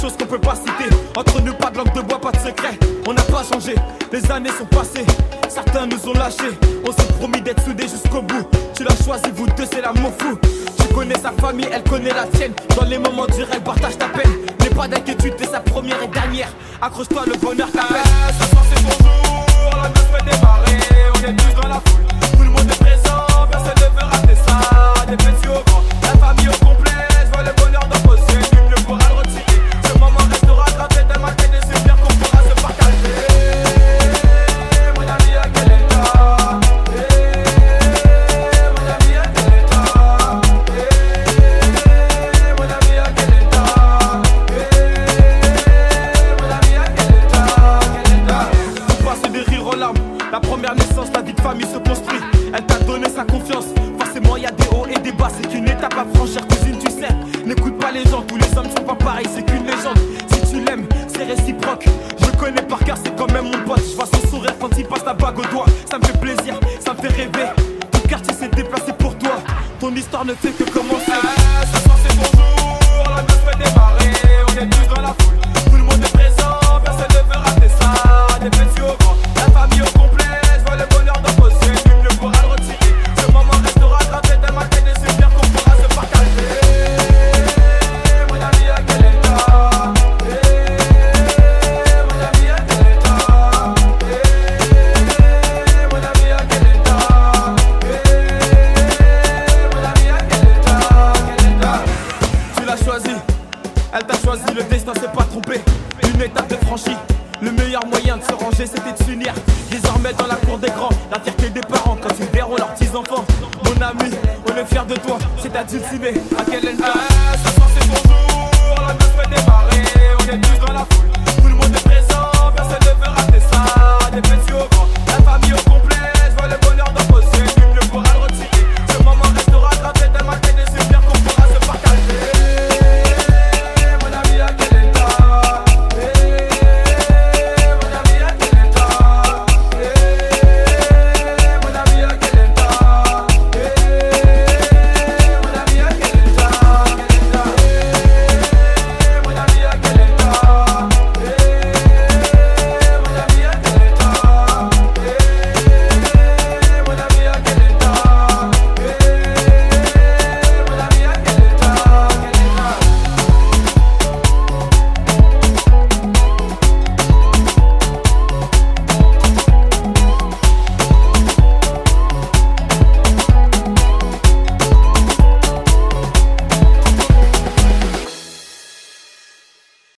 choses qu'on peut pas citer. Entre nous, pas de langue de bois, pas de secret. On n'a pas changé, les années sont passées. Certains nous ont lâchés, on s'est promis d'être soudés jusqu'au bout. Tu l'as choisi, vous deux, c'est l'amour fou. Tu connais sa famille, elle connaît la tienne. Dans les moments durs, elle partage ta peine. N'aie pas d'inquiétude, t'es sa première et dernière. Accroche-toi, le bonheur t'appelle. Étape à franchir, cousine, tu sais. N'écoute pas les gens, tous les hommes sont pas pareils. C'est qu'une légende. Si tu l'aimes, c'est réciproque. Je connais par cœur, c'est quand même mon pote. Je vois son sourire quand il passe la bague au doigt. Ça me fait plaisir, ça me fait rêver. Tout quartier s'est déplacé pour toi. Ton histoire ne fait que commencer. Ah, c'est bonjour, Le meilleur moyen de se ranger c'était de s'unir. Désormais dans la cour des grands, la fierté des parents quand ils verront leurs petits enfants. Mon ami, on est fiers de toi, c'est ta dulcinée, à quel état Ah, ce soir la démarrer.